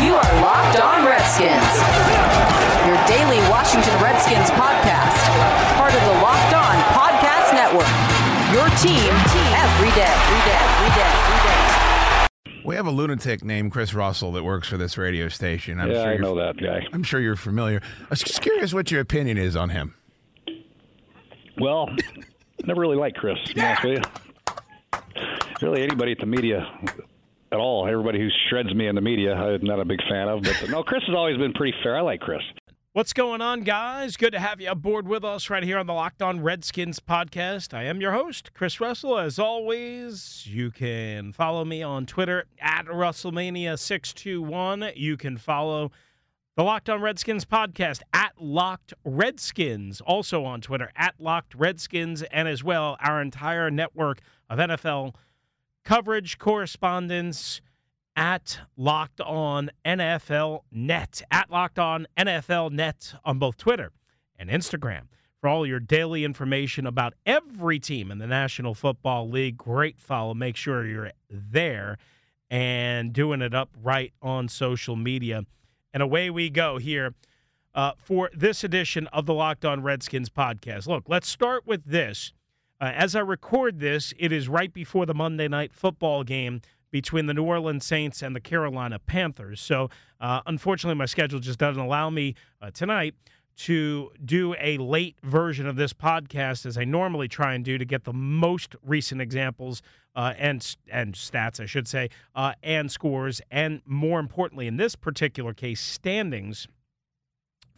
You are Locked On Redskins, your daily Washington Redskins podcast, part of the Locked On Podcast Network. Your team every day, every day, every day, every day. We have a lunatic named Chris Russell that works for this radio station. I'm yeah, sure I you're- know that guy. I'm sure you're familiar. I was just curious what your opinion is on him. Well, never really liked Chris. Yeah. be honest with you. Really, anybody at the media at all, everybody who shreds me in the media, I'm not a big fan of. But no, Chris has always been pretty fair. I like Chris. What's going on, guys? Good to have you aboard with us right here on the Locked On Redskins podcast. I am your host, Chris Russell. As always, you can follow me on Twitter at Russellmania621. You can follow the Locked On Redskins podcast at Locked Redskins, also on Twitter at Locked Redskins, and as well our entire network of NFL coverage, correspondence at Locked On NFL Net, at Locked On NFL Net on both Twitter and Instagram for all your daily information about every team in the National Football League. Great follow. Make sure you're there and doing it up right on social media. And away we go here uh, for this edition of the Locked On Redskins podcast. Look, let's start with this. Uh, as I record this, it is right before the Monday night football game between the New Orleans Saints and the Carolina Panthers. So, uh, unfortunately, my schedule just doesn't allow me uh, tonight to do a late version of this podcast as I normally try and do to get the most recent examples uh, and and stats, I should say, uh, and scores, and more importantly, in this particular case, standings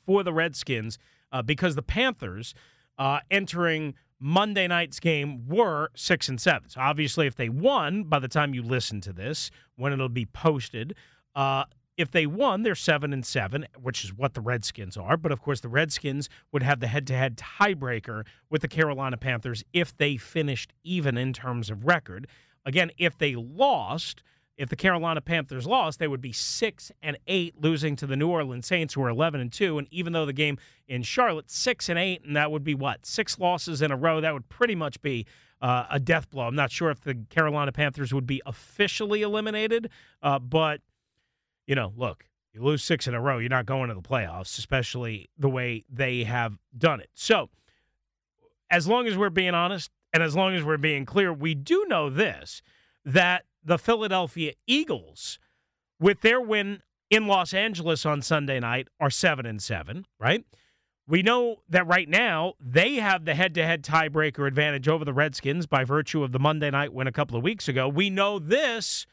for the Redskins uh, because the Panthers uh, entering Monday night's game were six and seven. So obviously, if they won by the time you listen to this, when it'll be posted, uh, if they won, they're seven and seven, which is what the Redskins are. But of course, the Redskins would have the head-to-head tiebreaker with the Carolina Panthers if they finished even in terms of record. Again, if they lost, if the Carolina Panthers lost, they would be six and eight, losing to the New Orleans Saints, who are eleven and two. And even though the game in Charlotte six and eight, and that would be what six losses in a row, that would pretty much be uh, a death blow. I'm not sure if the Carolina Panthers would be officially eliminated, uh, but you know, look, you lose six in a row, you're not going to the playoffs, especially the way they have done it. So, as long as we're being honest and as long as we're being clear, we do know this that the Philadelphia Eagles, with their win in Los Angeles on Sunday night, are seven and seven, right? We know that right now they have the head to head tiebreaker advantage over the Redskins by virtue of the Monday night win a couple of weeks ago. We know this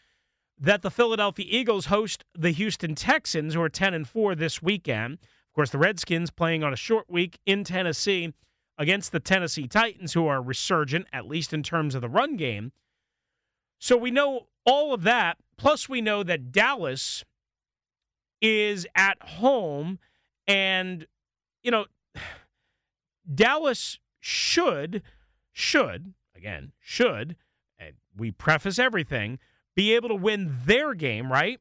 that the Philadelphia Eagles host the Houston Texans, who are 10 and 4 this weekend. Of course, the Redskins playing on a short week in Tennessee against the Tennessee Titans, who are resurgent, at least in terms of the run game. So we know all of that. Plus, we know that Dallas is at home. And, you know, Dallas should, should, again, should, and we preface everything, be able to win their game, right?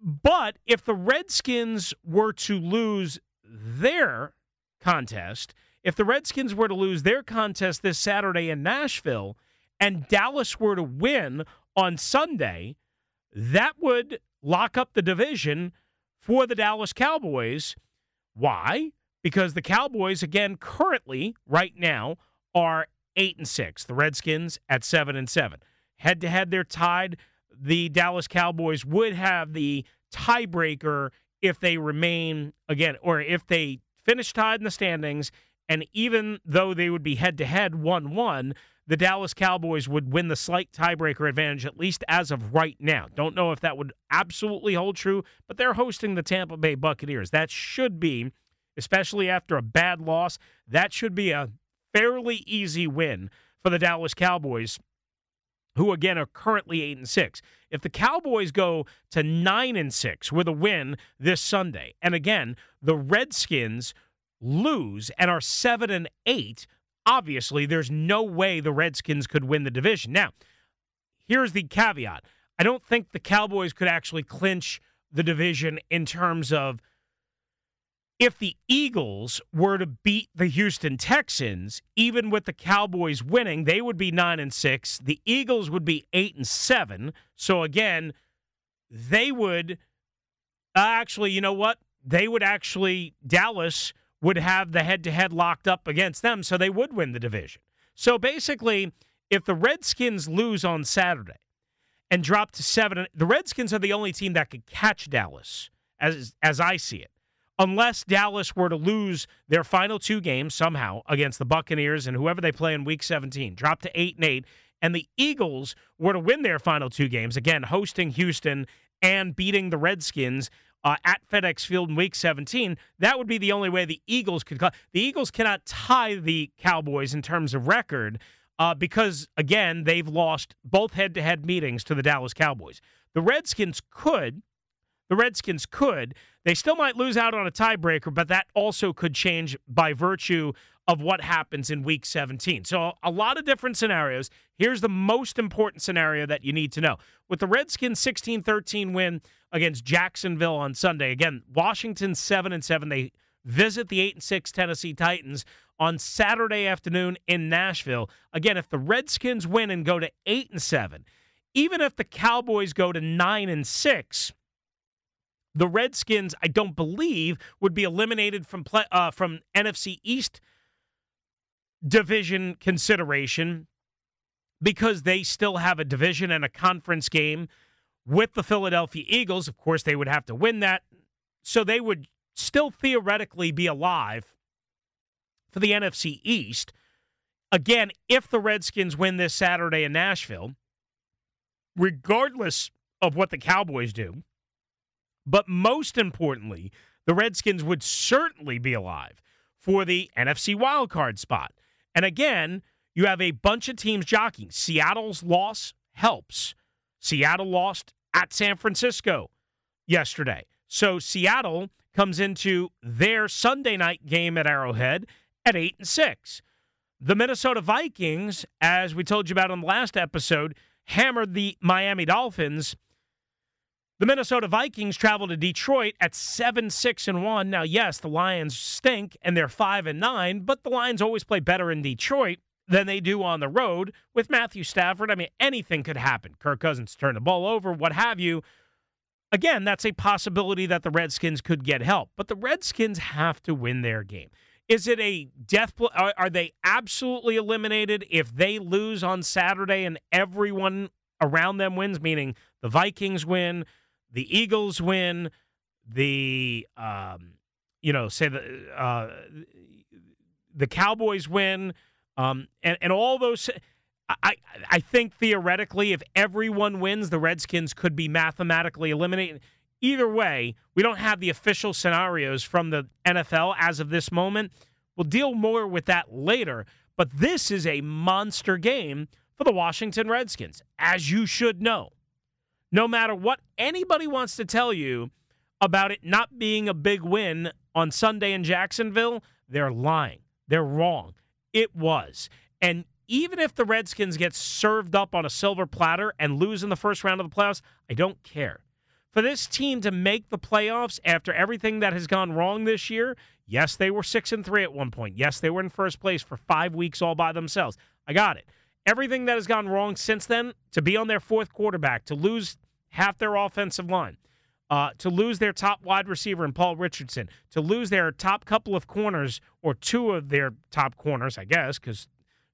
But if the Redskins were to lose their contest, if the Redskins were to lose their contest this Saturday in Nashville and Dallas were to win on Sunday, that would lock up the division for the Dallas Cowboys. Why? Because the Cowboys, again, currently, right now, are eight and six. The Redskins at seven and seven. Head to head, they're tied. The Dallas Cowboys would have the tiebreaker if they remain, again, or if they finish tied in the standings. And even though they would be head to head 1 1, the Dallas Cowboys would win the slight tiebreaker advantage, at least as of right now. Don't know if that would absolutely hold true, but they're hosting the Tampa Bay Buccaneers. That should be, especially after a bad loss, that should be a fairly easy win for the Dallas Cowboys who again are currently 8 and 6. If the Cowboys go to 9 and 6 with a win this Sunday, and again, the Redskins lose and are 7 and 8, obviously there's no way the Redskins could win the division. Now, here's the caveat. I don't think the Cowboys could actually clinch the division in terms of if the Eagles were to beat the Houston Texans, even with the Cowboys winning, they would be 9 and 6. The Eagles would be 8 and 7. So again, they would uh, actually, you know what? They would actually Dallas would have the head-to-head locked up against them, so they would win the division. So basically, if the Redskins lose on Saturday and drop to 7, the Redskins are the only team that could catch Dallas as as I see it unless Dallas were to lose their final two games somehow against the Buccaneers and whoever they play in Week 17, drop to eight and eight, and the Eagles were to win their final two games, again hosting Houston and beating the Redskins. Uh, at FedEx Field in Week 17, that would be the only way the Eagles could. The Eagles cannot tie the Cowboys in terms of record uh, because, again, they've lost both head-to-head meetings to the Dallas Cowboys. The Redskins could, the Redskins could. They still might lose out on a tiebreaker, but that also could change by virtue of what happens in week 17. So, a lot of different scenarios. Here's the most important scenario that you need to know. With the Redskins 16 13 win against Jacksonville on Sunday, again, Washington 7 and 7. They visit the 8 and 6 Tennessee Titans on Saturday afternoon in Nashville. Again, if the Redskins win and go to 8 and 7, even if the Cowboys go to 9 and 6, the Redskins, I don't believe, would be eliminated from play, uh, from NFC East division consideration because they still have a division and a conference game with the Philadelphia Eagles. Of course, they would have to win that. So they would still theoretically be alive for the NFC East. Again, if the Redskins win this Saturday in Nashville, regardless of what the Cowboys do, but most importantly, the Redskins would certainly be alive for the NFC wildcard spot. And again, you have a bunch of teams jockeying. Seattle's loss helps. Seattle lost at San Francisco yesterday. So Seattle comes into their Sunday night game at Arrowhead at 8 and 6. The Minnesota Vikings, as we told you about on the last episode, hammered the Miami Dolphins the Minnesota Vikings travel to Detroit at 7 6 and 1. Now, yes, the Lions stink and they're 5 and 9, but the Lions always play better in Detroit than they do on the road with Matthew Stafford. I mean, anything could happen. Kirk Cousins turn the ball over, what have you. Again, that's a possibility that the Redskins could get help, but the Redskins have to win their game. Is it a death are they absolutely eliminated if they lose on Saturday and everyone around them wins, meaning the Vikings win, the Eagles win, the um, you know, say the uh, the Cowboys win, um, and and all those. I I think theoretically, if everyone wins, the Redskins could be mathematically eliminated. Either way, we don't have the official scenarios from the NFL as of this moment. We'll deal more with that later. But this is a monster game for the Washington Redskins, as you should know no matter what anybody wants to tell you about it not being a big win on Sunday in Jacksonville, they're lying. They're wrong. It was. And even if the Redskins get served up on a silver platter and lose in the first round of the playoffs, I don't care. For this team to make the playoffs after everything that has gone wrong this year, yes, they were 6 and 3 at one point. Yes, they were in first place for 5 weeks all by themselves. I got it everything that has gone wrong since then to be on their fourth quarterback, to lose half their offensive line, uh, to lose their top wide receiver in Paul Richardson, to lose their top couple of corners or two of their top corners, I guess, because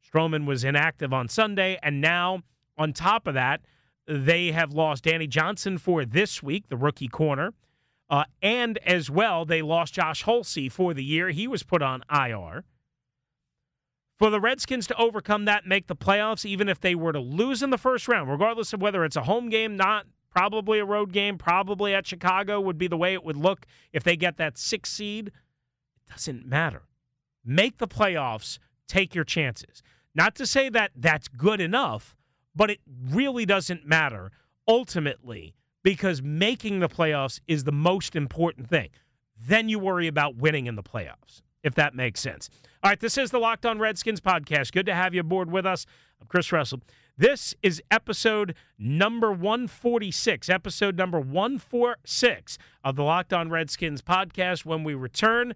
Stroman was inactive on Sunday. And now, on top of that, they have lost Danny Johnson for this week, the rookie corner. Uh, and as well, they lost Josh Holsey for the year. He was put on IR for the Redskins to overcome that, make the playoffs, even if they were to lose in the first round, regardless of whether it's a home game, not probably a road game, probably at Chicago would be the way it would look if they get that six seed. It doesn't matter. Make the playoffs, take your chances. Not to say that that's good enough, but it really doesn't matter ultimately because making the playoffs is the most important thing. Then you worry about winning in the playoffs, if that makes sense. All right, this is the Locked On Redskins podcast. Good to have you aboard with us. I'm Chris Russell. This is episode number 146, episode number 146 of the Locked On Redskins podcast. When we return,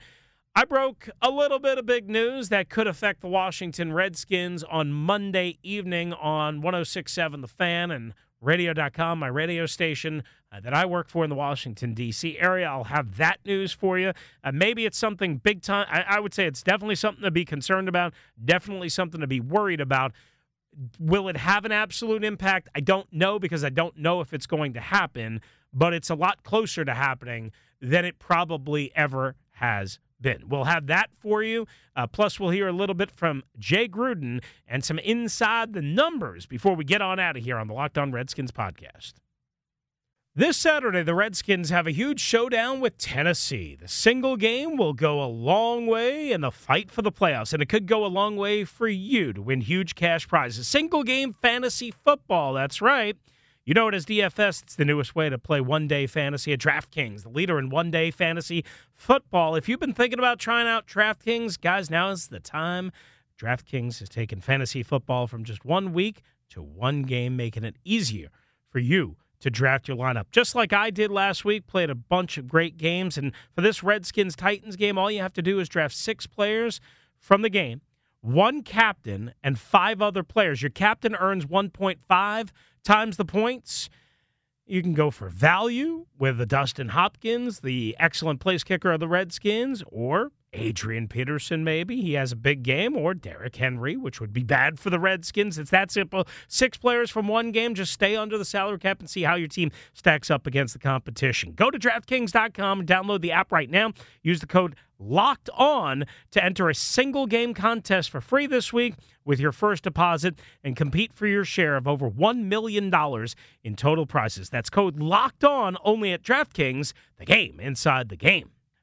I broke a little bit of big news that could affect the Washington Redskins on Monday evening on 1067 The Fan and radio.com, my radio station uh, that I work for in the Washington, D.C. area. I'll have that news for you. Uh, maybe it's something big time. I, I would say it's definitely something to be concerned about, definitely something to be worried about. Will it have an absolute impact? I don't know because I don't know if it's going to happen, but it's a lot closer to happening than it probably ever has been. We'll have that for you. Uh, plus, we'll hear a little bit from Jay Gruden and some inside the numbers before we get on out of here on the Locked On Redskins podcast. This Saturday, the Redskins have a huge showdown with Tennessee. The single game will go a long way in the fight for the playoffs, and it could go a long way for you to win huge cash prizes. Single game fantasy football, that's right. You know it as DFS. It's the newest way to play one day fantasy at DraftKings, the leader in one day fantasy football. If you've been thinking about trying out DraftKings, guys, now is the time. DraftKings has taken fantasy football from just one week to one game, making it easier for you to draft your lineup. Just like I did last week, played a bunch of great games. And for this Redskins Titans game, all you have to do is draft six players from the game, one captain, and five other players. Your captain earns 1.5 times the points. You can go for value with the Dustin Hopkins, the excellent place kicker of the Redskins, or Adrian Peterson, maybe. He has a big game, or Derrick Henry, which would be bad for the Redskins. It's that simple. Six players from one game. Just stay under the salary cap and see how your team stacks up against the competition. Go to DraftKings.com and download the app right now. Use the code locked on to enter a single game contest for free this week with your first deposit and compete for your share of over $1 million in total prizes. That's code locked on only at DraftKings, the game inside the game.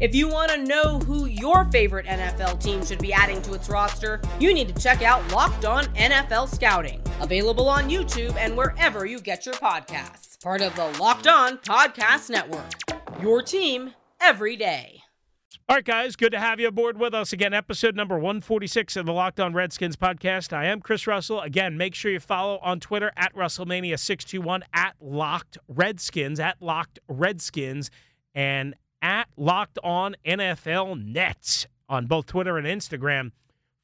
If you want to know who your favorite NFL team should be adding to its roster, you need to check out Locked On NFL Scouting, available on YouTube and wherever you get your podcasts. Part of the Locked On Podcast Network. Your team every day. All right, guys, good to have you aboard with us again. Episode number 146 of the Locked On Redskins podcast. I am Chris Russell. Again, make sure you follow on Twitter at Russellmania621, at Locked Redskins, at Locked Redskins, and at Locked On NFL Nets on both Twitter and Instagram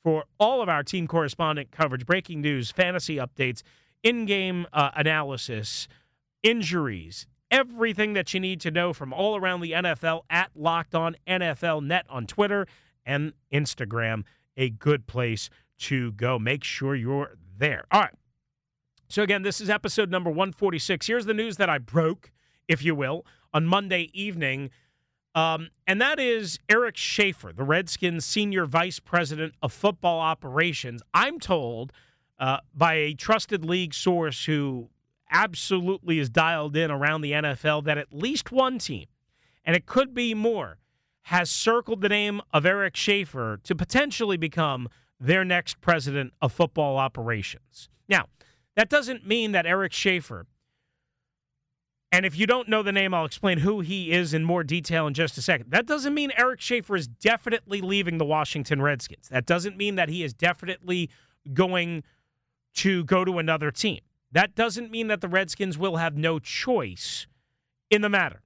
for all of our team correspondent coverage, breaking news, fantasy updates, in game uh, analysis, injuries, everything that you need to know from all around the NFL at Locked On NFL Net on Twitter and Instagram. A good place to go. Make sure you're there. All right. So, again, this is episode number 146. Here's the news that I broke, if you will, on Monday evening. Um, and that is Eric Schaffer, the Redskins senior vice president of football operations. I'm told uh, by a trusted league source who absolutely is dialed in around the NFL that at least one team, and it could be more, has circled the name of Eric Schaffer to potentially become their next president of football operations. Now, that doesn't mean that Eric Schaffer, and if you don't know the name, I'll explain who he is in more detail in just a second. That doesn't mean Eric Schaffer is definitely leaving the Washington Redskins. That doesn't mean that he is definitely going to go to another team. That doesn't mean that the Redskins will have no choice in the matter.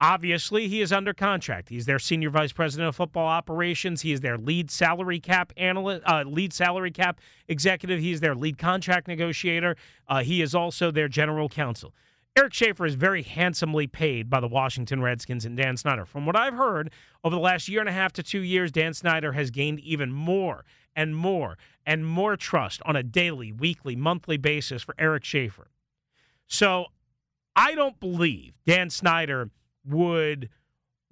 Obviously, he is under contract. He's their senior vice president of football operations. He is their lead salary cap analyst, uh, lead salary cap executive. He is their lead contract negotiator. Uh, he is also their general counsel. Eric Schaffer is very handsomely paid by the Washington Redskins and Dan Snyder. From what I've heard over the last year and a half to two years, Dan Snyder has gained even more and more and more trust on a daily, weekly, monthly basis for Eric Schaffer. So I don't believe Dan Snyder would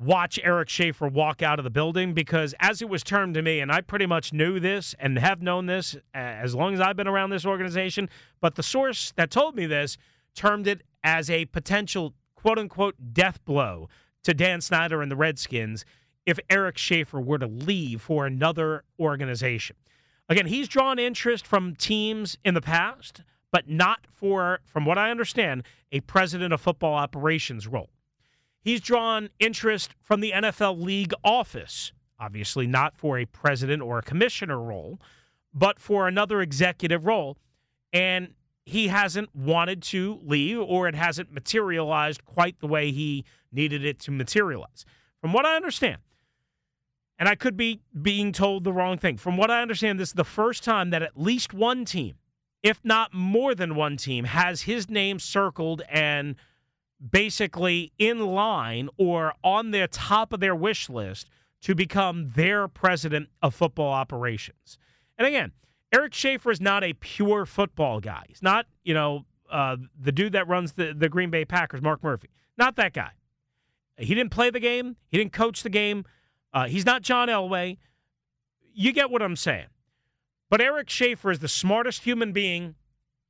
watch Eric Schaffer walk out of the building because, as it was termed to me, and I pretty much knew this and have known this as long as I've been around this organization, but the source that told me this termed it as a potential quote unquote death blow to Dan Snyder and the Redskins if Eric Schaffer were to leave for another organization. Again, he's drawn interest from teams in the past, but not for, from what I understand, a president of football operations role. He's drawn interest from the NFL league office, obviously not for a president or a commissioner role, but for another executive role. And he hasn't wanted to leave or it hasn't materialized quite the way he needed it to materialize. From what I understand, and I could be being told the wrong thing. From what I understand, this is the first time that at least one team, if not more than one team, has his name circled and basically in line or on the top of their wish list to become their president of football operations. And again, Eric Schaffer is not a pure football guy. He's not, you know, uh, the dude that runs the, the Green Bay Packers, Mark Murphy. Not that guy. He didn't play the game. He didn't coach the game. Uh, he's not John Elway. You get what I'm saying. But Eric Schaffer is the smartest human being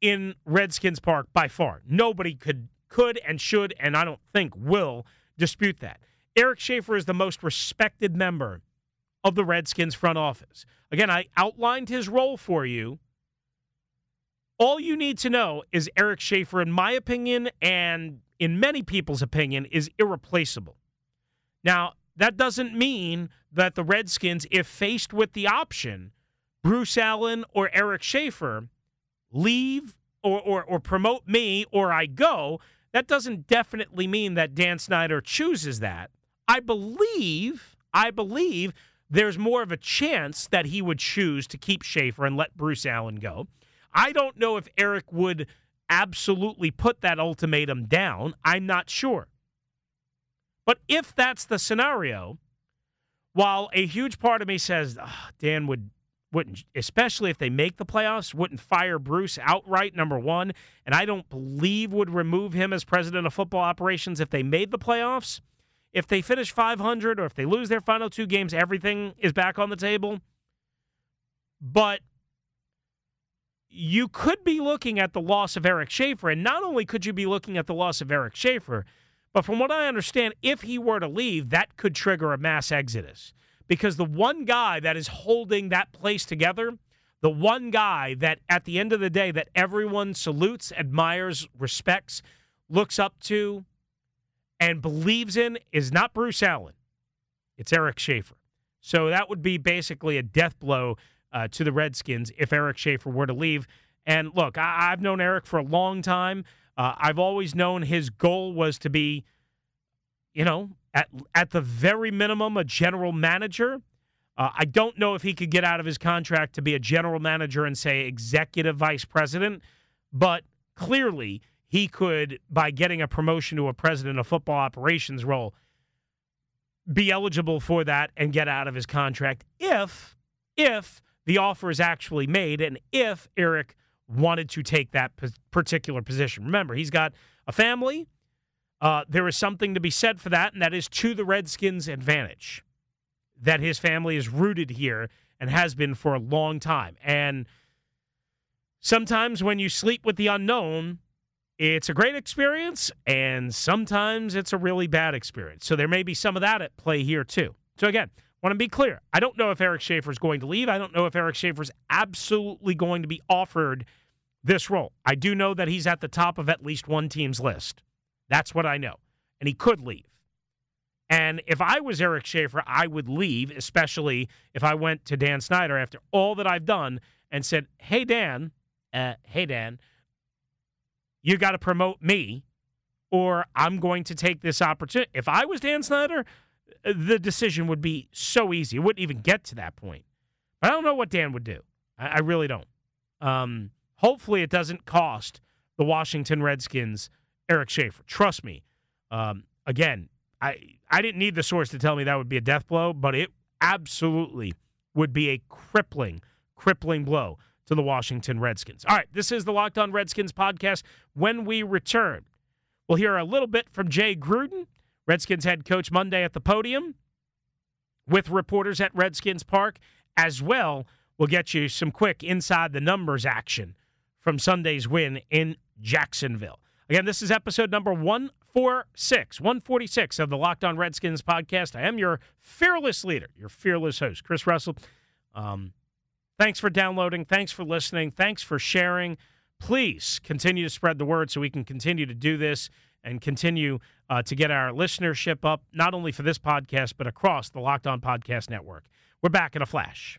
in Redskins Park by far. Nobody could could and should, and I don't think will, dispute that. Eric Schaffer is the most respected member of the Redskins front office. Again, I outlined his role for you. All you need to know is Eric Schaffer, in my opinion, and in many people's opinion, is irreplaceable. Now, that doesn't mean that the Redskins, if faced with the option, Bruce Allen or Eric Schaffer, leave or, or, or promote me or I go, that doesn't definitely mean that Dan Snyder chooses that. I believe, I believe there's more of a chance that he would choose to keep Schaffer and let Bruce Allen go. I don't know if Eric would absolutely put that ultimatum down. I'm not sure. But if that's the scenario, while a huge part of me says oh, Dan would wouldn't, especially if they make the playoffs, wouldn't fire Bruce outright, number one. And I don't believe would remove him as president of football operations if they made the playoffs. If they finish 500 or if they lose their final two games, everything is back on the table. But you could be looking at the loss of Eric Schaffer. And not only could you be looking at the loss of Eric Schaffer, but from what I understand, if he were to leave, that could trigger a mass exodus because the one guy that is holding that place together, the one guy that at the end of the day that everyone salutes, admires, respects, looks up to, and believes in is not Bruce Allen. It's Eric Schaffer. So that would be basically a death blow uh, to the Redskins if Eric Schaffer were to leave. And look, I- have known Eric for a long time. Uh, I've always known his goal was to be, you know, at at the very minimum a general manager. Uh, I don't know if he could get out of his contract to be a general manager and say executive vice president, but clearly he could, by getting a promotion to a president of football operations role, be eligible for that and get out of his contract if if the offer is actually made and if Eric wanted to take that particular position. Remember, he's got a family. Uh, there is something to be said for that, and that is to the Redskins' advantage that his family is rooted here and has been for a long time. And sometimes when you sleep with the unknown, it's a great experience, and sometimes it's a really bad experience. So there may be some of that at play here, too. So, again, want to be clear. I don't know if Eric Schaffer is going to leave. I don't know if Eric Schaffer is absolutely going to be offered this role. I do know that he's at the top of at least one team's list. That's what I know. And he could leave. And if I was Eric Schaffer, I would leave, especially if I went to Dan Snyder after all that I've done and said, hey, Dan, uh, hey, Dan, you got to promote me or I'm going to take this opportunity. If I was Dan Snyder, the decision would be so easy. It wouldn't even get to that point. But I don't know what Dan would do. I, I really don't. Um, hopefully, it doesn't cost the Washington Redskins – Eric Schaffer. Trust me. Um, again, I I didn't need the source to tell me that would be a death blow, but it absolutely would be a crippling, crippling blow to the Washington Redskins. All right, this is the Locked On Redskins podcast. When we return, we'll hear a little bit from Jay Gruden, Redskins head coach, Monday at the podium with reporters at Redskins Park. As well, we'll get you some quick inside the numbers action from Sunday's win in Jacksonville. Again, this is episode number 146, 146 of the Locked On Redskins podcast. I am your fearless leader, your fearless host, Chris Russell. Um, thanks for downloading. Thanks for listening. Thanks for sharing. Please continue to spread the word so we can continue to do this and continue uh, to get our listenership up, not only for this podcast, but across the Locked On Podcast Network. We're back in a flash.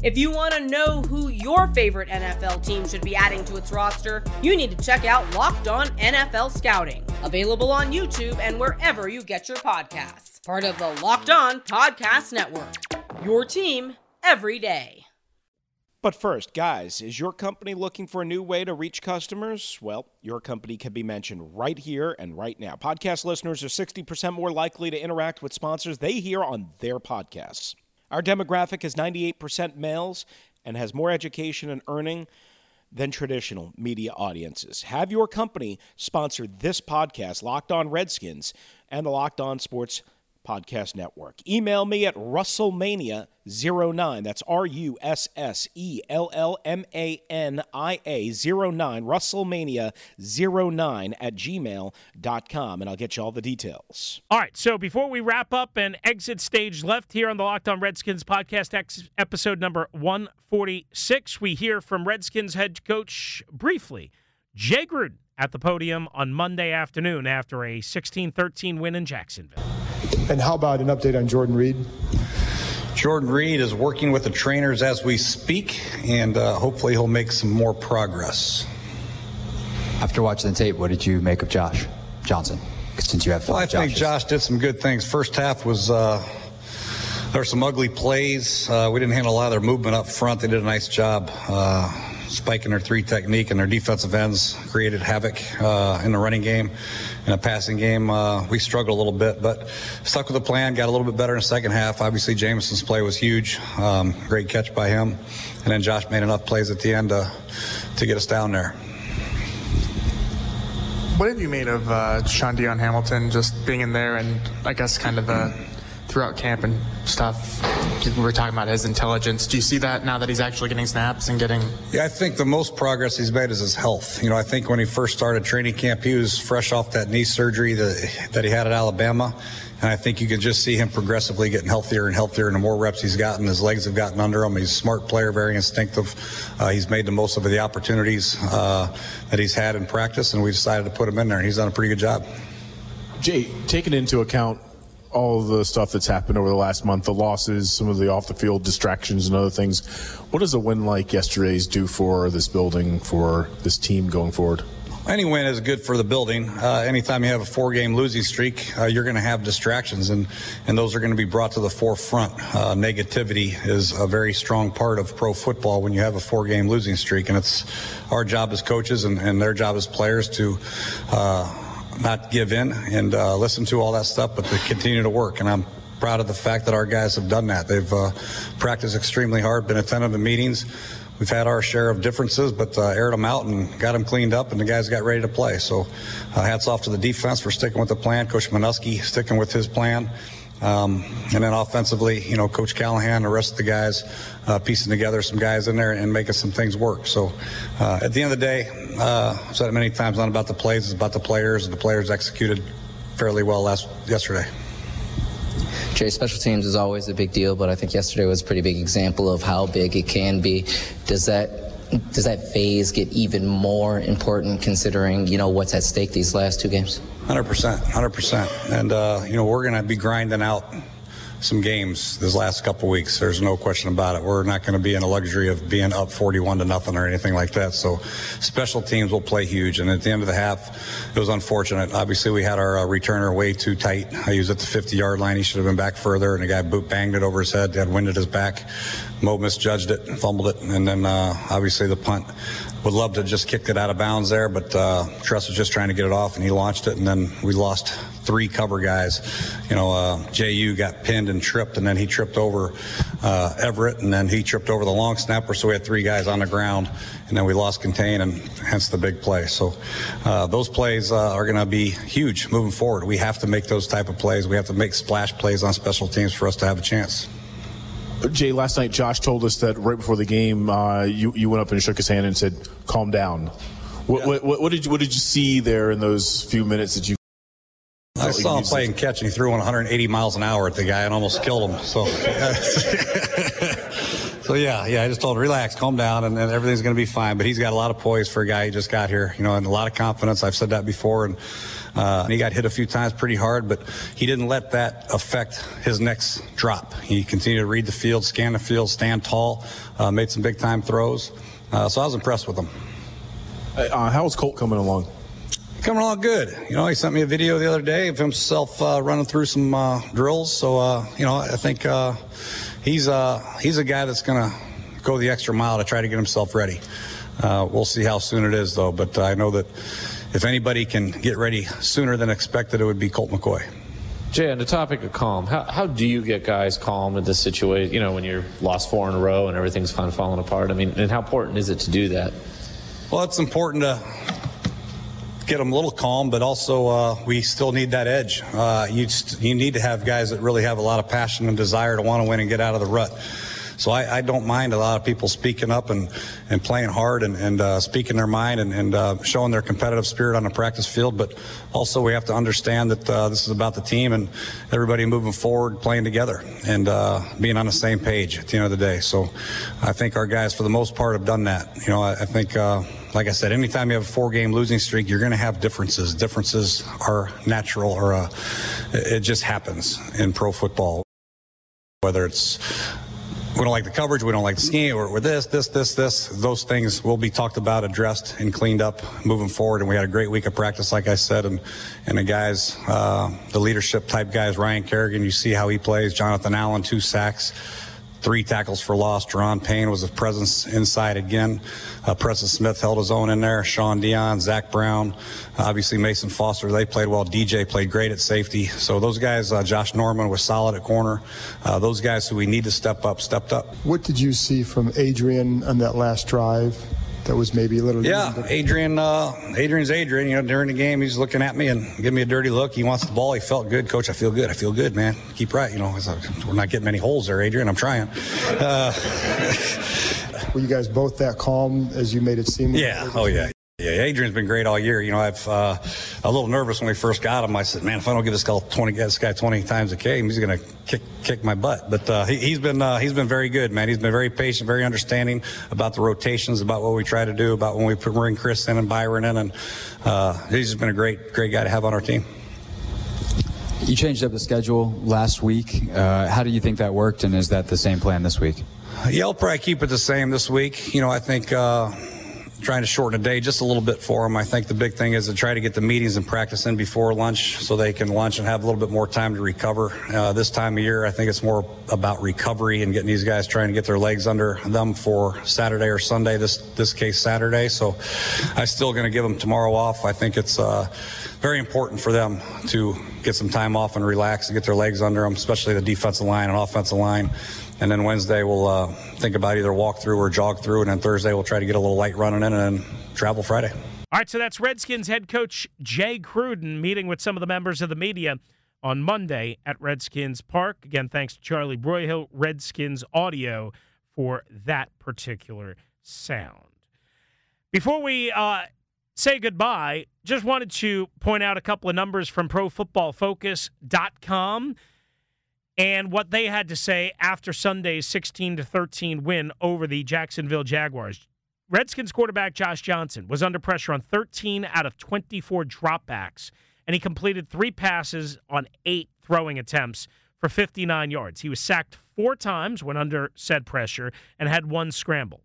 If you want to know who your favorite NFL team should be adding to its roster, you need to check out Locked On NFL Scouting, available on YouTube and wherever you get your podcasts. Part of the Locked On Podcast Network. Your team every day. But first, guys, is your company looking for a new way to reach customers? Well, your company can be mentioned right here and right now. Podcast listeners are 60% more likely to interact with sponsors they hear on their podcasts. Our demographic is 98% males and has more education and earning than traditional media audiences. Have your company sponsor this podcast, Locked On Redskins, and the Locked On Sports Podcast Network. Email me at Russellmania09. That's R U S S E L L M A N I A 09. Russellmania09 at gmail.com, and I'll get you all the details. All right, so before we wrap up and exit stage left here on the Locked On Redskins podcast, ex- episode number 146, we hear from Redskins head coach briefly, Jay Gruden, at the podium on Monday afternoon after a 16 13 win in Jacksonville. And how about an update on Jordan Reed? Jordan Reed is working with the trainers as we speak, and uh, hopefully he'll make some more progress. After watching the tape, what did you make of Josh Johnson? Since you have well, I Joshes. think Josh did some good things. First half was uh, there were some ugly plays. Uh, we didn't handle a lot of their movement up front. They did a nice job. Uh, spiking their three technique and their defensive ends created havoc uh, in the running game. In a passing game, uh, we struggled a little bit, but stuck with the plan. Got a little bit better in the second half. Obviously, Jameson's play was huge. Um, great catch by him, and then Josh made enough plays at the end to to get us down there. What have you made of uh, Shaun Dion Hamilton just being in there and I guess kind of the throughout camp and stuff? We were talking about his intelligence. Do you see that now that he's actually getting snaps and getting? Yeah, I think the most progress he's made is his health. You know, I think when he first started training camp, he was fresh off that knee surgery that that he had at Alabama. And I think you can just see him progressively getting healthier and healthier. And the more reps he's gotten, his legs have gotten under him. He's a smart player, very instinctive. Uh, he's made the most of the opportunities uh, that he's had in practice, and we decided to put him in there, and he's done a pretty good job. Jay, taking into account all the stuff that's happened over the last month, the losses, some of the off the field distractions and other things, what does a win like yesterday's do for this building, for this team going forward? Any win is good for the building. Uh, anytime you have a four-game losing streak, uh, you're going to have distractions, and and those are going to be brought to the forefront. Uh, negativity is a very strong part of pro football when you have a four-game losing streak, and it's our job as coaches and, and their job as players to. Not give in and listen to all that stuff, but to continue to work. And I'm proud of the fact that our guys have done that. They've practiced extremely hard, been attentive in meetings. We've had our share of differences, but uh, aired them out and got them cleaned up, and the guys got ready to play. So, uh, hats off to the defense for sticking with the plan. Coach Manusky sticking with his plan. Um, and then offensively, you know, Coach Callahan, the rest of the guys, uh, piecing together some guys in there and making some things work. So, uh, at the end of the day, uh, I've said it many times, not about the plays, it's about the players, and the players executed fairly well last yesterday. Jay, special teams is always a big deal, but I think yesterday was a pretty big example of how big it can be. Does that does that phase get even more important considering you know what's at stake these last two games? Hundred percent, hundred percent, and uh, you know we're going to be grinding out some games this last couple weeks. There's no question about it. We're not going to be in a luxury of being up 41 to nothing or anything like that. So special teams will play huge. And at the end of the half, it was unfortunate. Obviously, we had our uh, returner way too tight. He was at the 50 yard line. He should have been back further, and the guy boot banged it over his head, had wind at his back. Mo misjudged it, fumbled it, and then uh, obviously the punt. Would love to just kick it out of bounds there, but uh, Tress was just trying to get it off, and he launched it, and then we lost three cover guys. You know, uh, Ju got pinned and tripped, and then he tripped over uh, Everett, and then he tripped over the long snapper. So we had three guys on the ground, and then we lost contain, and hence the big play. So uh, those plays uh, are going to be huge moving forward. We have to make those type of plays. We have to make splash plays on special teams for us to have a chance. Jay, last night Josh told us that right before the game, uh, you you went up and shook his hand and said, "Calm down." What, what, what, what, did you what did you see there in those few minutes that you? I saw him playing catch, and he threw 180 miles an hour at the guy and almost killed him. So, so yeah, yeah. I just told him, relax, calm down, and, and everything's going to be fine. But he's got a lot of poise for a guy who just got here, you know, and a lot of confidence. I've said that before, and. Uh, and he got hit a few times pretty hard, but he didn't let that affect his next drop. He continued to read the field, scan the field, stand tall, uh, made some big time throws. Uh, so I was impressed with him. Uh, how is Colt coming along? Coming along good. You know, he sent me a video the other day of himself uh, running through some uh, drills. So, uh, you know, I think uh, he's uh, he's a guy that's going to go the extra mile to try to get himself ready. Uh, we'll see how soon it is, though. But I know that if anybody can get ready sooner than expected, it would be Colt McCoy. Jay, on the topic of calm, how, how do you get guys calm in this situation? You know, when you're lost four in a row and everything's kind of falling apart. I mean, and how important is it to do that? Well, it's important to get them a little calm, but also uh, we still need that edge. Uh, you st- you need to have guys that really have a lot of passion and desire to want to win and get out of the rut. So I, I, don't mind a lot of people speaking up and, and playing hard and, and uh, speaking their mind and, and uh, showing their competitive spirit on the practice field. But also we have to understand that uh, this is about the team and everybody moving forward, playing together and uh, being on the same page at the end of the day. So I think our guys, for the most part, have done that. You know, I, I think uh, like I said, anytime you have a four game losing streak, you're going to have differences. Differences are natural or uh, it just happens in pro football. Whether it's we don't like the coverage, we don't like the scheme, or with this, this, this, this. Those things will be talked about, addressed, and cleaned up moving forward. And we had a great week of practice, like I said, and and the guys, uh, the leadership type guys, Ryan Kerrigan, you see how he plays. Jonathan Allen, two sacks three tackles for loss. Daron Payne was a presence inside again. Uh, Preston Smith held his own in there. Shaun Dion, Zach Brown, obviously Mason Foster. They played well. DJ played great at safety. So those guys, uh, Josh Norman was solid at corner. Uh, those guys who we need to step up, stepped up. What did you see from Adrian on that last drive? That was maybe a little. Yeah, Adrian. Uh, Adrian's Adrian. You know, during the game, he's looking at me and giving me a dirty look. He wants the ball. He felt good, coach. I feel good. I feel good, man. Keep right. You know, like, we're not getting many holes there, Adrian. I'm trying. Uh, Were you guys both that calm as you made it seem? Yeah. Oh yeah. Yeah, Adrian's been great all year. You know, I've uh, a little nervous when we first got him. I said, "Man, if I don't give this guy twenty, this guy twenty times a game, he's going to kick kick my butt." But uh, he, has been uh, he's been very good, man. He's been very patient, very understanding about the rotations, about what we try to do, about when we bring Chris in and Byron in, and uh, he's just been a great great guy to have on our team. You changed up the schedule last week. Uh, how do you think that worked, and is that the same plan this week? Yeah, I'll probably keep it the same this week. You know, I think uh, trying to shorten a day just a little bit for them. I think the big thing is to try to get the meetings and practice in before lunch so they can lunch and have a little bit more time to recover. Uh, this time of year, I think it's more about recovery and getting these guys trying to get their legs under them for Saturday or Sunday. This this case Saturday, so I'm still going to give them tomorrow off. I think it's uh, very important for them to get some time off and relax and get their legs under them, especially the defensive line and offensive line. And then Wednesday we'll uh, think about either walk through or jog through, and then Thursday we'll try to get a little light running in, and then travel Friday. All right, so that's Redskins head coach Jay Gruden meeting with some of the members of the media on Monday at Redskins Park. Again, thanks to Charlie Broyhill, Redskins Audio, for that particular sound. Before we uh, say goodbye, just wanted to point out a couple of numbers from ProFootballFocus.com and what they had to say after Sunday's 16 to 13 win over the Jacksonville Jaguars. Redskins quarterback Josh Johnson was under pressure on 13 out of 24 dropbacks, and he completed three passes on eight throwing attempts for 59 yards. He was sacked four times when under said pressure and had one scramble.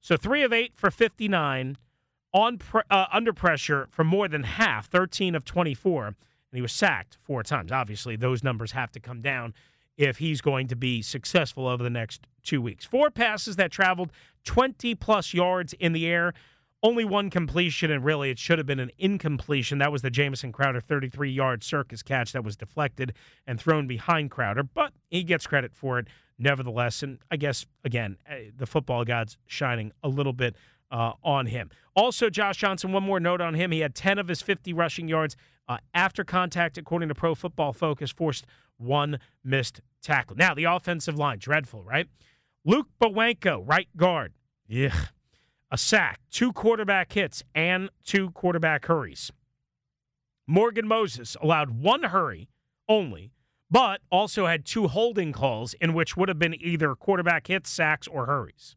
So three of eight for 59 on uh, under pressure for more than half, 13 of 24, and he was sacked four times. Obviously, those numbers have to come down if he's going to be successful over the next two weeks. Four passes that traveled 20 plus yards in the air. Only one completion, and really it should have been an incompletion. That was the Jamison Crowder 33 yard circus catch that was deflected and thrown behind Crowder, but he gets credit for it nevertheless. And I guess, again, eh, the football god's shining a little bit uh, on him. Also, Josh Johnson, one more note on him. He had 10 of his 50 rushing yards uh, after contact, according to Pro Football Focus, forced one missed tackle. Now, the offensive line, dreadful, right? Luke Bowanko, right guard. Yeah. A sack, two quarterback hits, and two quarterback hurries. Morgan Moses allowed one hurry only, but also had two holding calls in which would have been either quarterback hits, sacks, or hurries.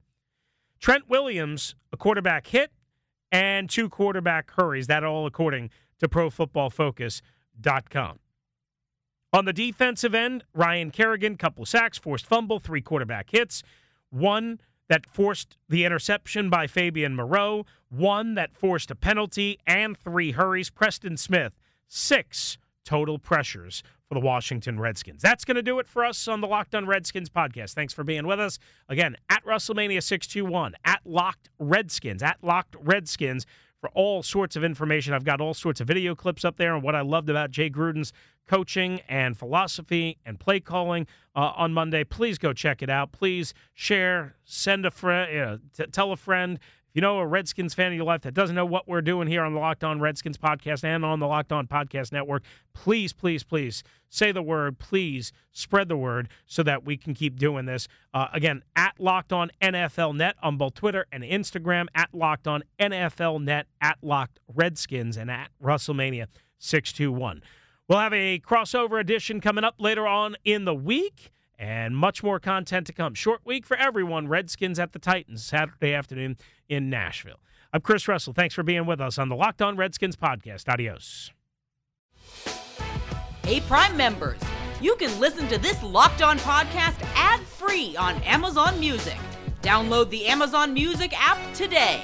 Trent Williams, a quarterback hit, and two quarterback hurries. That all according to ProFootballFocus.com. On the defensive end, Ryan Kerrigan, couple sacks, forced fumble, three quarterback hits, one that forced the interception by Fabian Moreau, one that forced a penalty, and three hurries. Preston Smith, six total pressures for the Washington Redskins. That's going to do it for us on the Locked On Redskins podcast. Thanks for being with us. Again, at Russellmania621, at Locked Redskins, at Locked Redskins for all sorts of information. I've got all sorts of video clips up there and what I loved about Jay Gruden's coaching and philosophy and play calling uh, on Monday. Please go check it out. Please share, send a friend, uh, t- tell a friend. If you know a Redskins fan in your life that doesn't know what we're doing here on the Locked On Redskins podcast and on the Locked On Podcast Network, please, please, please say the word. Please spread the word so that we can keep doing this. Uh, again, at Locked On NFL Net on both Twitter and Instagram, at Locked On NFL Net, at Locked Redskins, and at Russellmania 621. We'll have a crossover edition coming up later on in the week and much more content to come. Short week for everyone. Redskins at the Titans Saturday afternoon in Nashville. I'm Chris Russell. Thanks for being with us on the Locked On Redskins podcast. Adios. Hey, Prime members, you can listen to this Locked On podcast ad free on Amazon Music. Download the Amazon Music app today.